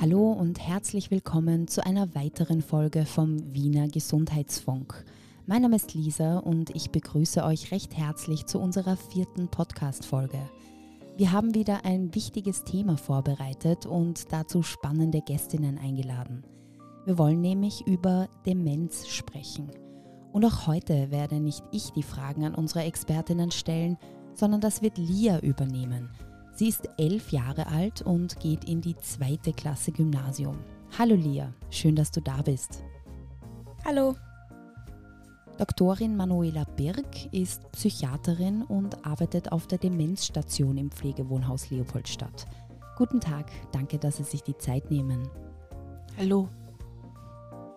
Hallo und herzlich willkommen zu einer weiteren Folge vom Wiener Gesundheitsfunk. Mein Name ist Lisa und ich begrüße euch recht herzlich zu unserer vierten Podcast-Folge. Wir haben wieder ein wichtiges Thema vorbereitet und dazu spannende Gästinnen eingeladen. Wir wollen nämlich über Demenz sprechen. Und auch heute werde nicht ich die Fragen an unsere Expertinnen stellen, sondern das wird Lia übernehmen – Sie ist elf Jahre alt und geht in die zweite Klasse Gymnasium. Hallo Lia, schön, dass du da bist. Hallo. Doktorin Manuela Birk ist Psychiaterin und arbeitet auf der Demenzstation im Pflegewohnhaus Leopoldstadt. Guten Tag, danke, dass Sie sich die Zeit nehmen. Hallo.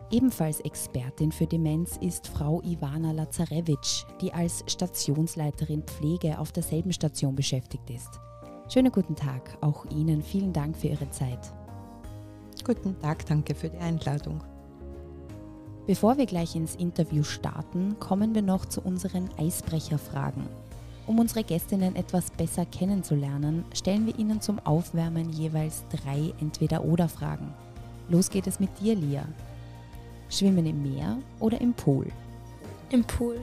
Ebenfalls Expertin für Demenz ist Frau Ivana Lazarewitsch, die als Stationsleiterin Pflege auf derselben Station beschäftigt ist. Schönen guten Tag, auch Ihnen vielen Dank für Ihre Zeit. Guten Tag, danke für die Einladung. Bevor wir gleich ins Interview starten, kommen wir noch zu unseren Eisbrecherfragen. Um unsere Gästinnen etwas besser kennenzulernen, stellen wir ihnen zum Aufwärmen jeweils drei Entweder-Oder-Fragen. Los geht es mit dir, Lia. Schwimmen im Meer oder im Pool? Im Pool.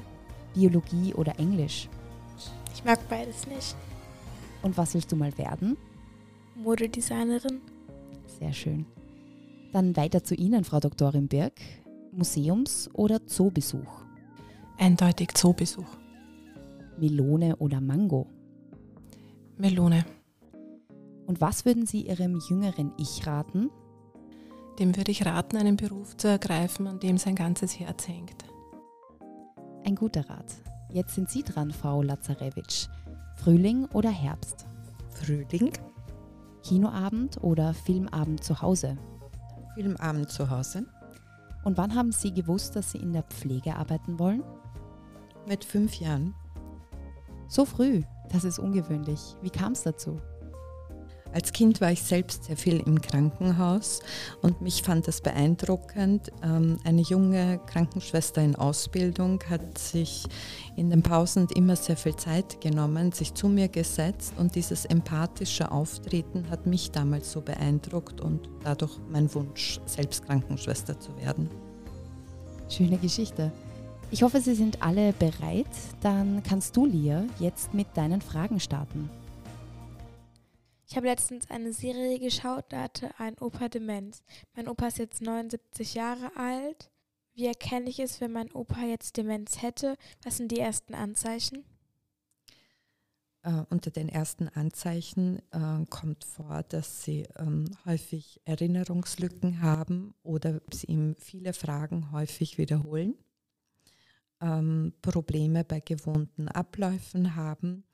Biologie oder Englisch? Ich mag beides nicht. Und was willst du mal werden? Modedesignerin. Sehr schön. Dann weiter zu Ihnen, Frau Doktorin Birk. Museums- oder Zoobesuch? Eindeutig Zoobesuch. Melone oder Mango? Melone. Und was würden Sie Ihrem jüngeren Ich raten? Dem würde ich raten, einen Beruf zu ergreifen, an dem sein ganzes Herz hängt. Ein guter Rat. Jetzt sind Sie dran, Frau Lazarewitsch. Frühling oder Herbst? Frühling. Kinoabend oder Filmabend zu Hause? Filmabend zu Hause. Und wann haben Sie gewusst, dass Sie in der Pflege arbeiten wollen? Mit fünf Jahren. So früh, das ist ungewöhnlich. Wie kam es dazu? Als Kind war ich selbst sehr viel im Krankenhaus und mich fand das beeindruckend. Ähm, eine junge Krankenschwester in Ausbildung hat sich in den Pausen immer sehr viel Zeit genommen, sich zu mir gesetzt und dieses empathische Auftreten hat mich damals so beeindruckt und dadurch mein Wunsch, selbst Krankenschwester zu werden. Schöne Geschichte. Ich hoffe, Sie sind alle bereit. Dann kannst du, Lia, jetzt mit deinen Fragen starten. Ich habe letztens eine Serie geschaut, da hatte ein Opa Demenz. Mein Opa ist jetzt 79 Jahre alt. Wie erkenne ich es, wenn mein Opa jetzt Demenz hätte? Was sind die ersten Anzeichen? Äh, unter den ersten Anzeichen äh, kommt vor, dass sie ähm, häufig Erinnerungslücken haben oder sie ihm viele Fragen häufig wiederholen ähm, Probleme bei gewohnten Abläufen haben,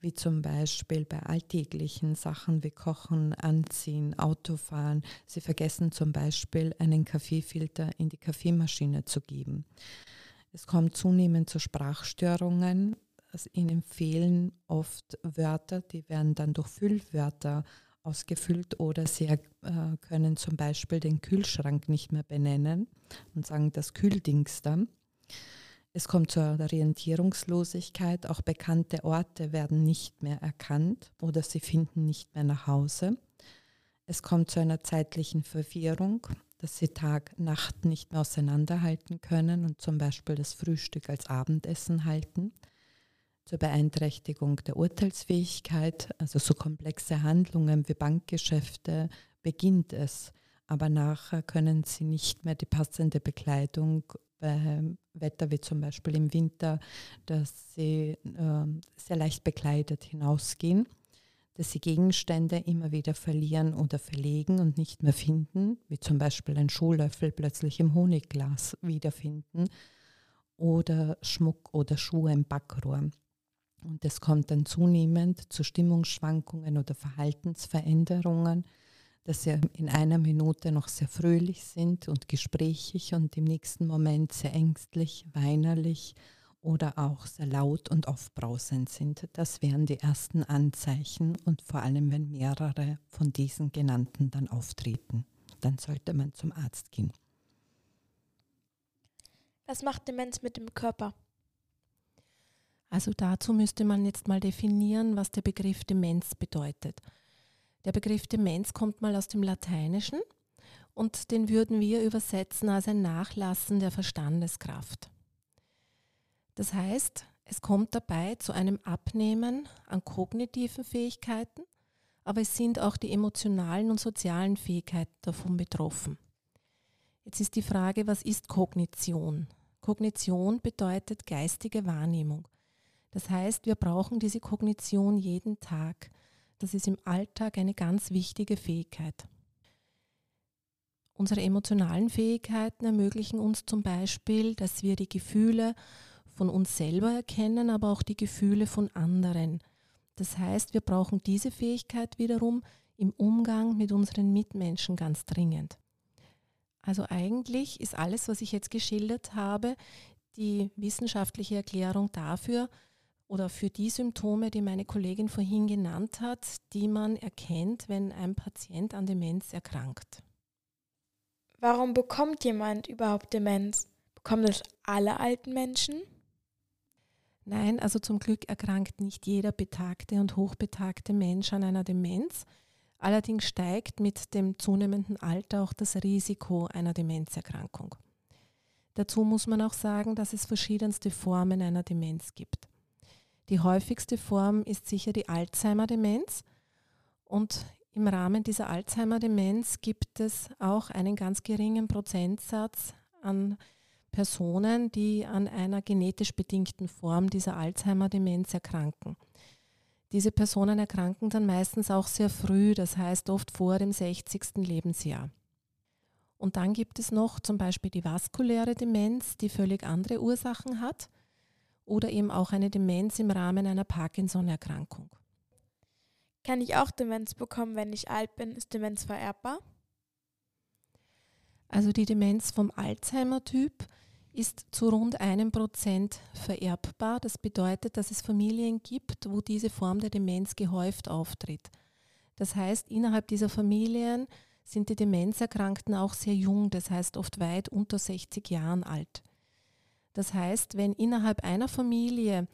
wie zum Beispiel bei alltäglichen Sachen wie Kochen, Anziehen, Autofahren. Sie vergessen zum Beispiel einen Kaffeefilter in die Kaffeemaschine zu geben. Es kommt zunehmend zu Sprachstörungen. Also ihnen fehlen oft Wörter, die werden dann durch Füllwörter ausgefüllt oder sie äh, können zum Beispiel den Kühlschrank nicht mehr benennen und sagen das Kühldings dann. Es kommt zur Orientierungslosigkeit. Auch bekannte Orte werden nicht mehr erkannt oder sie finden nicht mehr nach Hause. Es kommt zu einer zeitlichen Verwirrung, dass sie Tag, Nacht nicht mehr auseinanderhalten können und zum Beispiel das Frühstück als Abendessen halten. Zur Beeinträchtigung der Urteilsfähigkeit, also so komplexe Handlungen wie Bankgeschäfte, beginnt es. Aber nachher können sie nicht mehr die passende Bekleidung bei Wetter wie zum Beispiel im Winter, dass sie äh, sehr leicht bekleidet hinausgehen, dass sie Gegenstände immer wieder verlieren oder verlegen und nicht mehr finden, wie zum Beispiel ein Schuhlöffel plötzlich im Honigglas wiederfinden oder Schmuck oder Schuhe im Backrohr. Und es kommt dann zunehmend zu Stimmungsschwankungen oder Verhaltensveränderungen, dass sie in einer Minute noch sehr fröhlich sind und gesprächig und im nächsten Moment sehr ängstlich, weinerlich oder auch sehr laut und aufbrausend sind. Das wären die ersten Anzeichen und vor allem, wenn mehrere von diesen genannten dann auftreten, dann sollte man zum Arzt gehen. Was macht Demenz mit dem Körper? Also dazu müsste man jetzt mal definieren, was der Begriff Demenz bedeutet. Der Begriff Demenz kommt mal aus dem Lateinischen und den würden wir übersetzen als ein Nachlassen der Verstandeskraft. Das heißt, es kommt dabei zu einem Abnehmen an kognitiven Fähigkeiten, aber es sind auch die emotionalen und sozialen Fähigkeiten davon betroffen. Jetzt ist die Frage, was ist Kognition? Kognition bedeutet geistige Wahrnehmung. Das heißt, wir brauchen diese Kognition jeden Tag. Das ist im Alltag eine ganz wichtige Fähigkeit. Unsere emotionalen Fähigkeiten ermöglichen uns zum Beispiel, dass wir die Gefühle von uns selber erkennen, aber auch die Gefühle von anderen. Das heißt, wir brauchen diese Fähigkeit wiederum im Umgang mit unseren Mitmenschen ganz dringend. Also eigentlich ist alles, was ich jetzt geschildert habe, die wissenschaftliche Erklärung dafür oder für die Symptome, die meine Kollegin vorhin genannt hat, die man erkennt, wenn ein Patient an Demenz erkrankt. Warum bekommt jemand überhaupt Demenz? Bekommen das alle alten Menschen? Nein, also zum Glück erkrankt nicht jeder betagte und hochbetagte Mensch an einer Demenz. Allerdings steigt mit dem zunehmenden Alter auch das Risiko einer Demenzerkrankung. Dazu muss man auch sagen, dass es verschiedenste Formen einer Demenz gibt. Die häufigste Form ist sicher die Alzheimer-Demenz und im Rahmen dieser Alzheimer-Demenz gibt es auch einen ganz geringen Prozentsatz an Personen, die an einer genetisch bedingten Form dieser Alzheimer-Demenz erkranken. Diese Personen erkranken dann meistens auch sehr früh, das heißt oft vor dem 60. Lebensjahr. Und dann gibt es noch zum Beispiel die vaskuläre Demenz, die völlig andere Ursachen hat, oder eben auch eine Demenz im Rahmen einer Parkinson-Erkrankung. Kann ich auch Demenz bekommen, wenn ich alt bin? Ist Demenz vererbbar? Also die Demenz vom Alzheimer-Typ ist zu rund einem Prozent vererbbar. Das bedeutet, dass es Familien gibt, wo diese Form der Demenz gehäuft auftritt. Das heißt, innerhalb dieser Familien sind die Demenzerkrankten auch sehr jung, das heißt oft weit unter 60 Jahren alt. Das heißt, wenn innerhalb einer Familie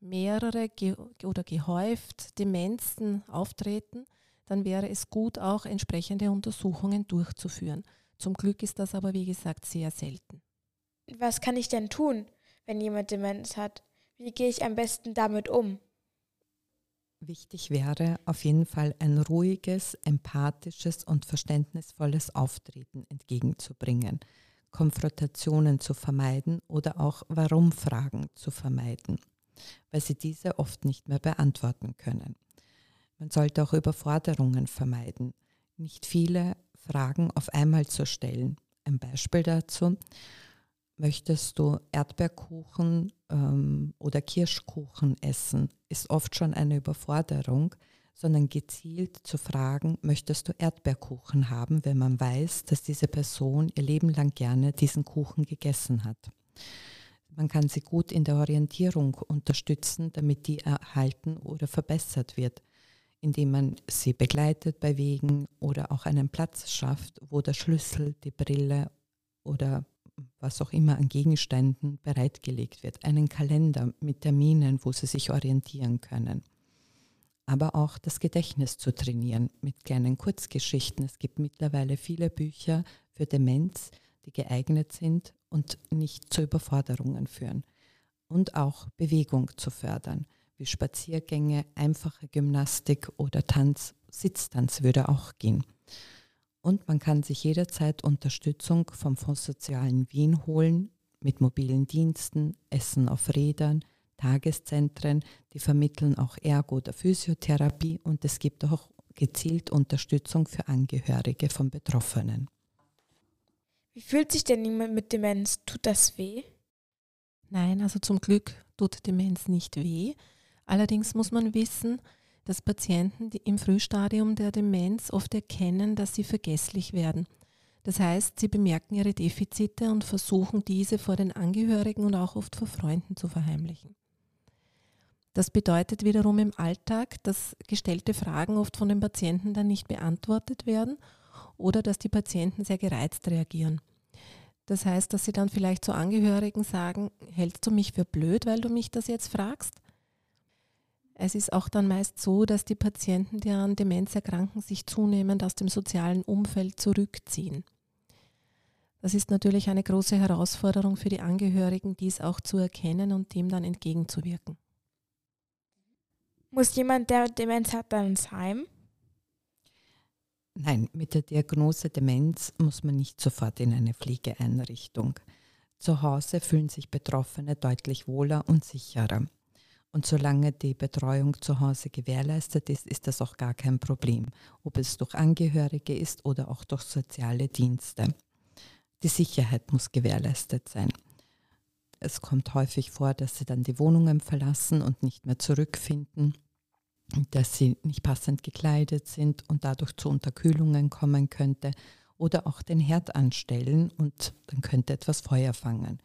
mehrere ge oder gehäuft Demenzen auftreten, dann wäre es gut, auch entsprechende Untersuchungen durchzuführen. Zum Glück ist das aber, wie gesagt, sehr selten was kann ich denn tun, wenn jemand Demenz hat? Wie gehe ich am besten damit um? Wichtig wäre auf jeden Fall ein ruhiges, empathisches und verständnisvolles Auftreten entgegenzubringen, Konfrontationen zu vermeiden oder auch Warum-Fragen zu vermeiden, weil sie diese oft nicht mehr beantworten können. Man sollte auch Überforderungen vermeiden, nicht viele Fragen auf einmal zu stellen. Ein Beispiel dazu, möchtest du Erdbeerkuchen ähm, oder Kirschkuchen essen, ist oft schon eine Überforderung, sondern gezielt zu fragen, möchtest du Erdbeerkuchen haben, wenn man weiß, dass diese Person ihr Leben lang gerne diesen Kuchen gegessen hat. Man kann sie gut in der Orientierung unterstützen, damit die erhalten oder verbessert wird, indem man sie begleitet bei Wegen oder auch einen Platz schafft, wo der Schlüssel, die Brille oder was auch immer an Gegenständen bereitgelegt wird, einen Kalender mit Terminen, wo sie sich orientieren können. Aber auch das Gedächtnis zu trainieren mit kleinen Kurzgeschichten. Es gibt mittlerweile viele Bücher für Demenz, die geeignet sind und nicht zu Überforderungen führen. Und auch Bewegung zu fördern, wie Spaziergänge, einfache Gymnastik oder Tanz, Sitztanz würde auch gehen. Und man kann sich jederzeit Unterstützung vom Fonds Sozialen Wien holen mit mobilen Diensten, Essen auf Rädern, Tageszentren, die vermitteln auch Ergo- oder Physiotherapie und es gibt auch gezielt Unterstützung für Angehörige von Betroffenen. Wie fühlt sich denn jemand mit Demenz? Tut das weh? Nein, also zum Glück tut Demenz nicht weh. Allerdings muss man wissen, dass Patienten die im Frühstadium der Demenz oft erkennen, dass sie vergesslich werden. Das heißt, sie bemerken ihre Defizite und versuchen diese vor den Angehörigen und auch oft vor Freunden zu verheimlichen. Das bedeutet wiederum im Alltag, dass gestellte Fragen oft von den Patienten dann nicht beantwortet werden oder dass die Patienten sehr gereizt reagieren. Das heißt, dass sie dann vielleicht zu Angehörigen sagen, hältst du mich für blöd, weil du mich das jetzt fragst? Es ist auch dann meist so, dass die Patienten, die an Demenz erkranken, sich zunehmend aus dem sozialen Umfeld zurückziehen. Das ist natürlich eine große Herausforderung für die Angehörigen, dies auch zu erkennen und dem dann entgegenzuwirken. Muss jemand, der Demenz hat, dann ins Heim? Nein, mit der Diagnose Demenz muss man nicht sofort in eine Pflegeeinrichtung. Zu Hause fühlen sich Betroffene deutlich wohler und sicherer. Und solange die Betreuung zu Hause gewährleistet ist, ist das auch gar kein Problem, ob es durch Angehörige ist oder auch durch soziale Dienste. Die Sicherheit muss gewährleistet sein. Es kommt häufig vor, dass sie dann die Wohnungen verlassen und nicht mehr zurückfinden, dass sie nicht passend gekleidet sind und dadurch zu Unterkühlungen kommen könnte oder auch den Herd anstellen und dann könnte etwas Feuer fangen.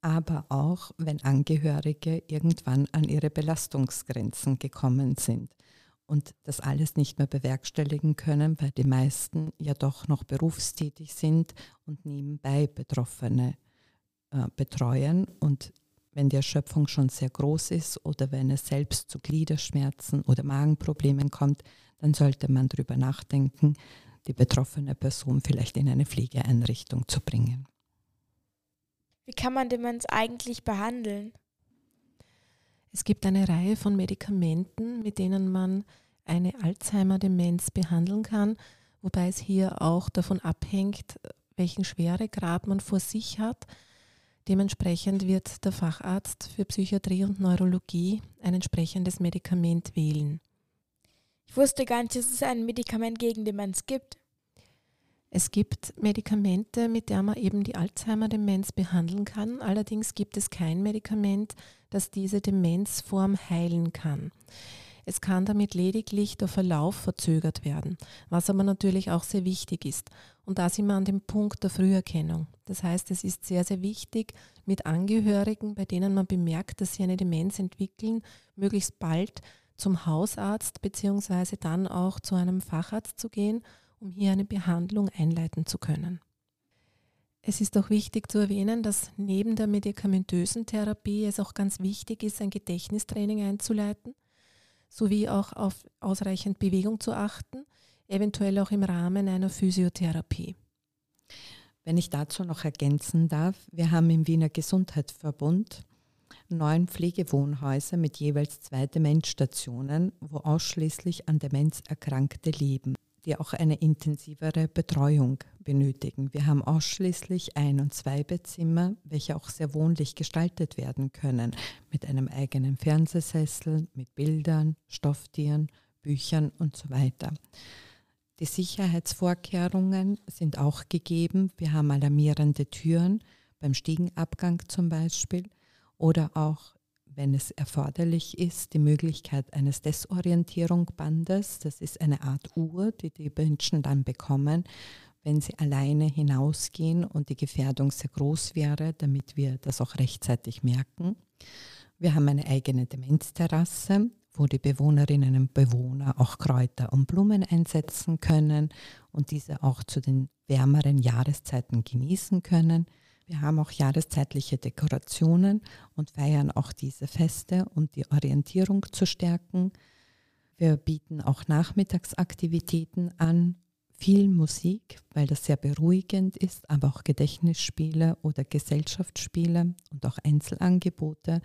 Aber auch, wenn Angehörige irgendwann an ihre Belastungsgrenzen gekommen sind und das alles nicht mehr bewerkstelligen können, weil die meisten ja doch noch berufstätig sind und nebenbei Betroffene äh, betreuen. Und wenn die Erschöpfung schon sehr groß ist oder wenn es selbst zu Gliederschmerzen oder Magenproblemen kommt, dann sollte man darüber nachdenken, die betroffene Person vielleicht in eine Pflegeeinrichtung zu bringen. Wie kann man Demenz eigentlich behandeln? Es gibt eine Reihe von Medikamenten, mit denen man eine Alzheimer-Demenz behandeln kann, wobei es hier auch davon abhängt, welchen Schweregrad man vor sich hat. Dementsprechend wird der Facharzt für Psychiatrie und Neurologie ein entsprechendes Medikament wählen. Ich wusste gar nicht, dass es ein Medikament gegen Demenz gibt. Es gibt Medikamente, mit der man eben die Alzheimer-Demenz behandeln kann. Allerdings gibt es kein Medikament, das diese Demenzform heilen kann. Es kann damit lediglich der Verlauf verzögert werden, was aber natürlich auch sehr wichtig ist. Und da sind wir an dem Punkt der Früherkennung. Das heißt, es ist sehr, sehr wichtig, mit Angehörigen, bei denen man bemerkt, dass sie eine Demenz entwickeln, möglichst bald zum Hausarzt bzw. dann auch zu einem Facharzt zu gehen, um hier eine Behandlung einleiten zu können. Es ist auch wichtig zu erwähnen, dass neben der medikamentösen Therapie es auch ganz wichtig ist, ein Gedächtnistraining einzuleiten sowie auch auf ausreichend Bewegung zu achten, eventuell auch im Rahmen einer Physiotherapie. Wenn ich dazu noch ergänzen darf, wir haben im Wiener Gesundheitsverbund neun Pflegewohnhäuser mit jeweils zwei Demenzstationen, wo ausschließlich an Demenz Erkrankte leben die auch eine intensivere Betreuung benötigen. Wir haben ausschließlich Ein- und Zweibettzimmer, welche auch sehr wohnlich gestaltet werden können, mit einem eigenen Fernsehsessel, mit Bildern, Stofftieren, Büchern und so weiter. Die Sicherheitsvorkehrungen sind auch gegeben. Wir haben alarmierende Türen beim Stiegenabgang zum Beispiel oder auch wenn es erforderlich ist, die Möglichkeit eines Desorientierungsbandes. Das ist eine Art Uhr, die die Menschen dann bekommen, wenn sie alleine hinausgehen und die Gefährdung sehr groß wäre, damit wir das auch rechtzeitig merken. Wir haben eine eigene Demenzterrasse, wo die Bewohnerinnen und Bewohner auch Kräuter und Blumen einsetzen können und diese auch zu den wärmeren Jahreszeiten genießen können. Wir haben auch jahreszeitliche Dekorationen und feiern auch diese Feste, um die Orientierung zu stärken. Wir bieten auch Nachmittagsaktivitäten an, viel Musik, weil das sehr beruhigend ist, aber auch Gedächtnisspiele oder Gesellschaftsspiele und auch Einzelangebote.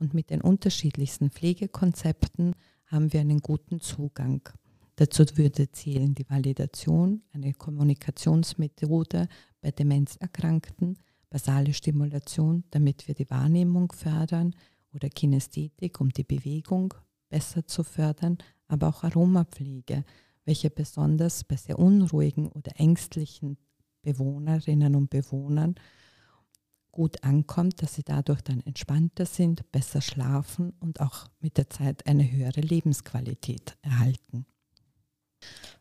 Und mit den unterschiedlichsten Pflegekonzepten haben wir einen guten Zugang. Dazu würde zählen die Validation, eine Kommunikationsmethode bei Demenzerkrankten, basale Stimulation, damit wir die Wahrnehmung fördern oder Kinästhetik, um die Bewegung besser zu fördern, aber auch Aromapflege, welche besonders bei sehr unruhigen oder ängstlichen Bewohnerinnen und Bewohnern gut ankommt, dass sie dadurch dann entspannter sind, besser schlafen und auch mit der Zeit eine höhere Lebensqualität erhalten.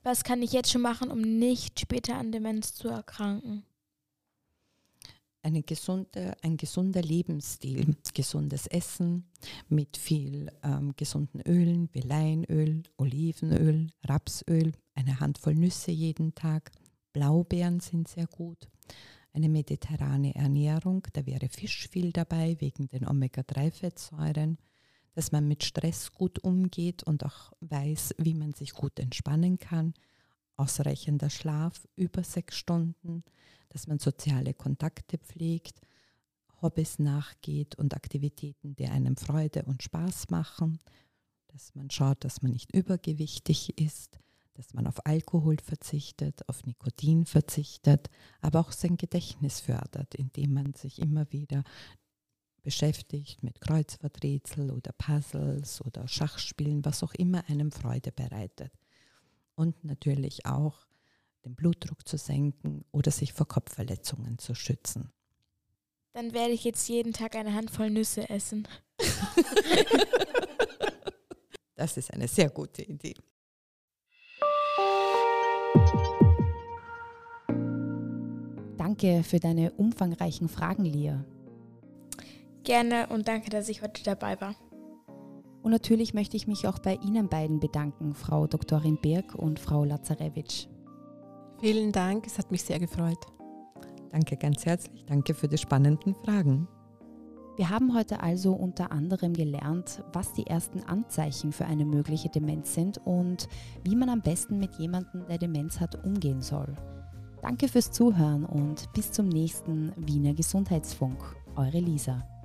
Was kann ich jetzt schon machen, um nicht später an Demenz zu erkranken? Eine gesunde, ein gesunder Lebensstil, gesundes Essen mit viel ähm, gesunden Ölen wie Leinöl, Olivenöl, Rapsöl, eine Handvoll Nüsse jeden Tag, Blaubeeren sind sehr gut, eine mediterrane Ernährung, da wäre Fisch viel dabei wegen den Omega-3-Fettsäuren, dass man mit Stress gut umgeht und auch weiß, wie man sich gut entspannen kann, ausreichender Schlaf über sechs Stunden, dass man soziale Kontakte pflegt, Hobbys nachgeht und Aktivitäten, die einem Freude und Spaß machen, dass man schaut, dass man nicht übergewichtig ist, dass man auf Alkohol verzichtet, auf Nikotin verzichtet, aber auch sein Gedächtnis fördert, indem man sich immer wieder beschäftigt mit Kreuzworträtsel oder Puzzles oder Schachspielen, was auch immer einem Freude bereitet. Und natürlich auch den Blutdruck zu senken oder sich vor Kopfverletzungen zu schützen. Dann werde ich jetzt jeden Tag eine Handvoll Nüsse essen. das ist eine sehr gute Idee. Danke für deine umfangreichen Fragen, Lia. Gerne und danke, dass ich heute dabei war. Und natürlich möchte ich mich auch bei Ihnen beiden bedanken, Frau Doktorin Birk und Frau Lazarewitsch. Vielen Dank, es hat mich sehr gefreut. Danke ganz herzlich, danke für die spannenden Fragen. Wir haben heute also unter anderem gelernt, was die ersten Anzeichen für eine mögliche Demenz sind und wie man am besten mit jemandem, der Demenz hat, umgehen soll. Danke fürs Zuhören und bis zum nächsten Wiener Gesundheitsfunk. Eure Lisa.